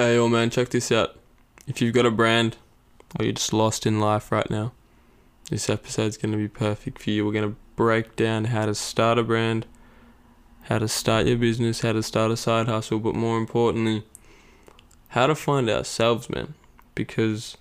Hey, yo, man, check this out. If you've got a brand or you're just lost in life right now, this episode's going to be perfect for you. We're going to break down how to start a brand, how to start your business, how to start a side hustle, but more importantly, how to find ourselves, man. Because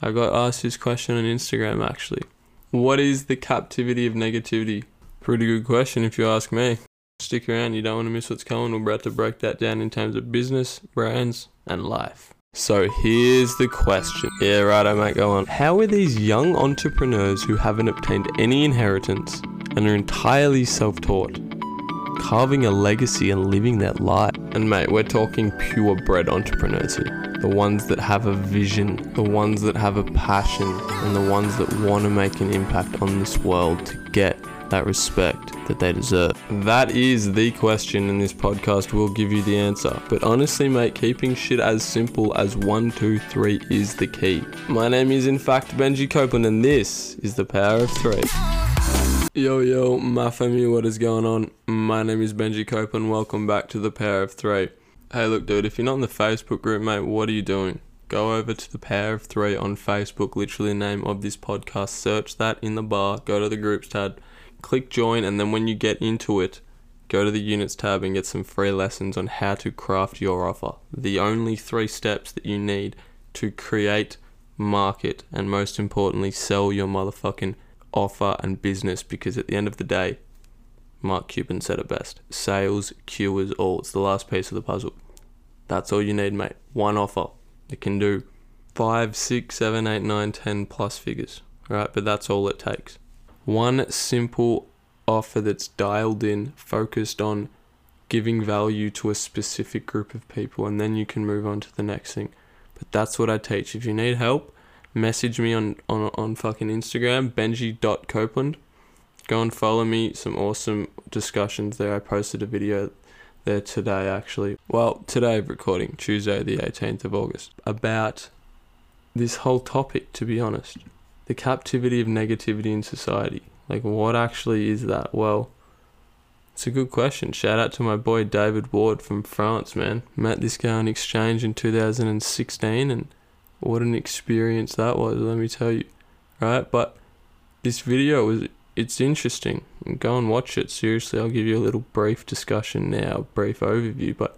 I got asked this question on Instagram actually. What is the captivity of negativity? Pretty good question if you ask me. Stick around, you don't want to miss what's coming. We're about to break that down in terms of business, brands, and life. So here's the question. Yeah, right, I might go on. How are these young entrepreneurs who haven't obtained any inheritance and are entirely self taught carving a legacy and living their life? And mate, we're talking purebred entrepreneurs here. The ones that have a vision, the ones that have a passion, and the ones that want to make an impact on this world to get that respect that they deserve? That is the question, and this podcast will give you the answer. But honestly, mate, keeping shit as simple as one, two, three is the key. My name is, in fact, Benji Copeland, and this is the Power of Three. Yo, yo, my family, what is going on? My name is Benji Copeland. Welcome back to the Power of Three. Hey, look, dude, if you're not in the Facebook group, mate, what are you doing? Go over to the Power of Three on Facebook, literally the name of this podcast. Search that in the bar. Go to the groups tab click join, and then when you get into it, go to the units tab and get some free lessons on how to craft your offer. The only three steps that you need to create, market, and most importantly, sell your motherfucking offer and business because at the end of the day, Mark Cuban said it best sales cures all. It's the last piece of the puzzle. That's all you need, mate. One offer. It can do five, six, seven, eight, nine, ten plus figures. Right? But that's all it takes one simple offer that's dialed in, focused on giving value to a specific group of people, and then you can move on to the next thing. But that's what I teach. If you need help, message me on, on, on fucking Instagram, benji.copeland. Go and follow me. Some awesome discussions there. I posted a video there today, actually. Well, today, recording, Tuesday, the 18th of August, about this whole topic, to be honest the captivity of negativity in society. Like, what actually is that? Well, it's a good question. Shout out to my boy David Ward from France, man. Met this guy on exchange in 2016, and what an experience that was, let me tell you. Right? But this video was it's interesting. Go and watch it. Seriously, I'll give you a little brief discussion now, brief overview, but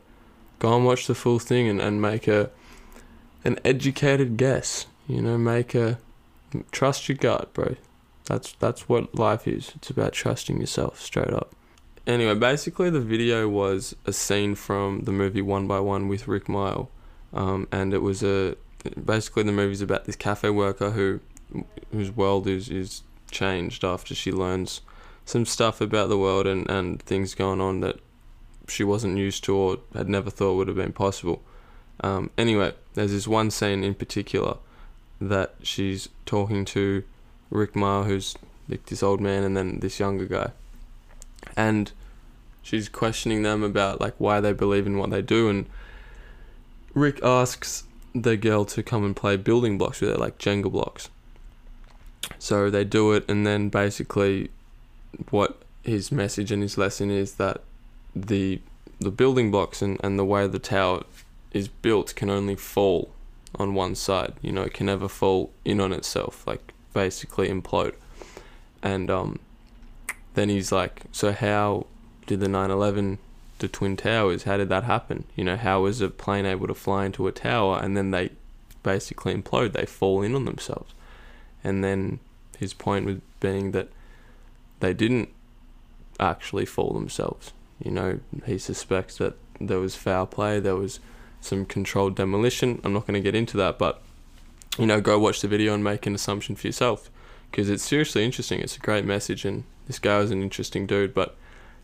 go and watch the full thing and, and make a an educated guess. You know, make a trust your gut, bro. That's that's what life is. It's about trusting yourself, straight up. Anyway, basically the video was a scene from the movie One by One with Rick Mile, um, and it was a basically the movie's about this cafe worker who whose world is is changed after she learns some stuff about the world and and things going on that she wasn't used to or had never thought would have been possible. Um, anyway, there's this one scene in particular that she's talking to Rick Ma, who's like this old man, and then this younger guy, and she's questioning them about like why they believe in what they do, and Rick asks the girl to come and play building blocks with her, like Jenga blocks. So they do it, and then basically, what his message and his lesson is that the the building blocks and, and the way the tower is built can only fall on one side. You know, it can never fall in on itself, like basically implode. And um, then he's like, so how did the 9/11, the twin towers, how did that happen? You know, how was a plane able to fly into a tower and then they basically implode? They fall in on themselves. And then his point was being that they didn't actually fall themselves. You know, he suspects that there was foul play, there was some controlled demolition. I'm not going to get into that, but you know, go watch the video and make an assumption for yourself because it's seriously interesting. It's a great message, and this guy is an interesting dude. But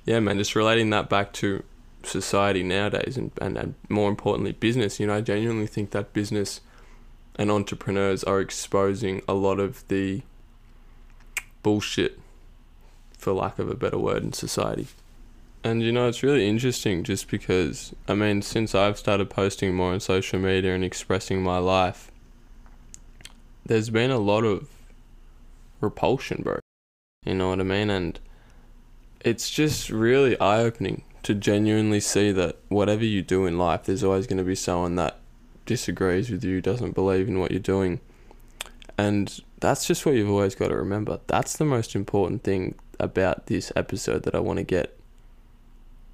yeah, man, just relating that back to society nowadays and, and, and more importantly, business. You know, I genuinely think that business and entrepreneurs are exposing a lot of the bullshit, for lack of a better word, in society. And you know, it's really interesting just because, I mean, since I've started posting more on social media and expressing my life, there's been a lot of repulsion, bro. You know what I mean? And it's just really eye opening to genuinely see that whatever you do in life, there's always going to be someone that disagrees with you, doesn't believe in what you're doing. And that's just what you've always got to remember. That's the most important thing about this episode that I want to get,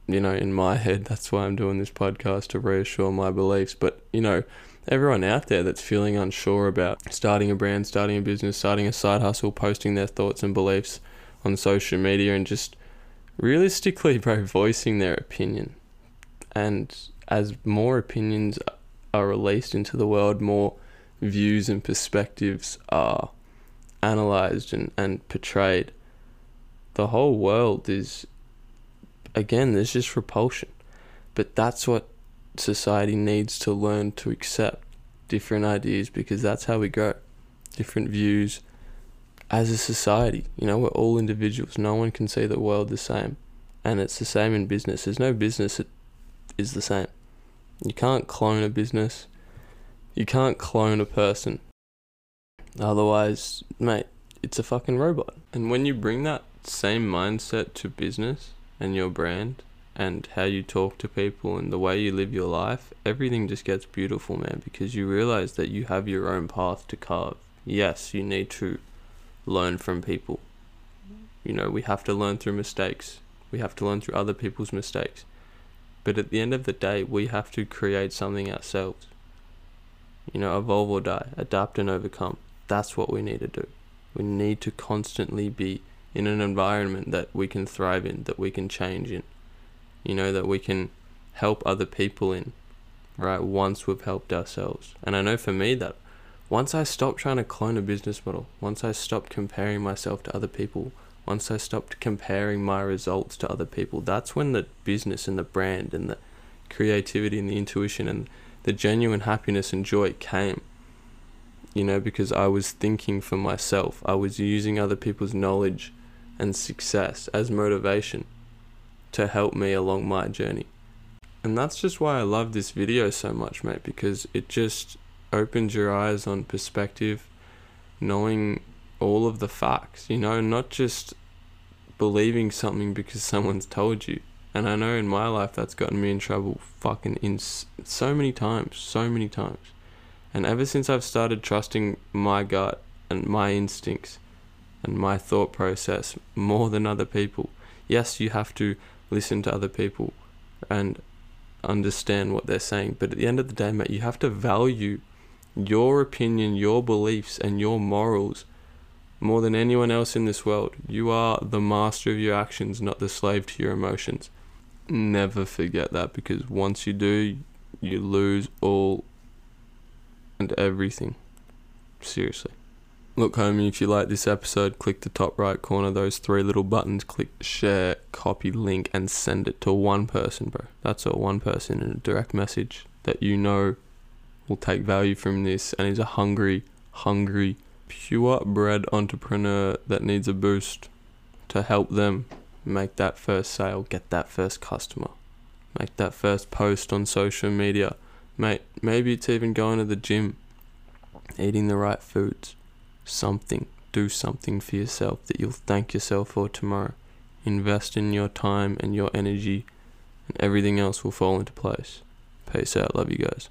you know, in my head. That's why I'm doing this podcast to reassure my beliefs. But, you know, everyone out there that's feeling unsure about starting a brand, starting a business, starting a side hustle, posting their thoughts and beliefs on social media, and just realistically, bro, voicing their opinion. And as more opinions are released into the world, more views and perspectives are analyzed and, and portrayed, the whole world is, again, there's just repulsion. But that's what society needs to learn to accept different ideas because that's how we grow. Different views as a society. You know, we're all individuals. No one can see the world the same. And it's the same in business. There's no business that is the same. You can't clone a business. You can't clone a person. Otherwise, mate, it's a fucking robot. And when you bring that same mindset to business and your brand and how you talk to people and the way you live your life, everything just gets beautiful, man, because you realize that you have your own path to carve. Yes, you need to learn from people. You know, we have to learn through mistakes. We have to learn through other people's mistakes. But at the end of the day, we have to create something ourselves. You know, evolve or die, adapt and overcome. That's what we need to do. We need to constantly be in an environment that we can thrive in, that we can change in, you know, that we can help other people in, right? Once we've helped ourselves. And I know for me that once I stopped trying to clone a business model, once I stopped comparing myself to other people, once I stopped comparing my results to other people, that's when the business and the brand and the creativity and the intuition and the genuine happiness and joy came. You know, because I was thinking for myself, I was using other people's knowledge and success as motivation to help me along my journey. And that's just why I love this video so much, mate, because it just opens your eyes on perspective, knowing all of the facts, you know, not just believing something because someone's told you. And I know in my life that's gotten me in trouble fucking in so many times, so many times. And ever since I've started trusting my gut and my instincts and my thought process more than other people, yes, you have to listen to other people and understand what they're saying. But at the end of the day, mate, you have to value your opinion, your beliefs, and your morals more than anyone else in this world. You are the master of your actions, not the slave to your emotions. Never forget that because once you do, you lose all and everything. Seriously. Look, homie, if you like this episode, click the top right corner, those three little buttons, click share, copy link, and send it to one person, bro. That's all, one person in a direct message that you know will take value from this and is a hungry, hungry pure bred entrepreneur that needs a boost to help them make that first sale, get that first customer, make that first post on social media. Mate, maybe it's even going to the gym, eating the right foods, something. Do something for yourself that you'll thank yourself for tomorrow. Invest in your time and your energy, and everything else will fall into place. Peace out. Love you guys.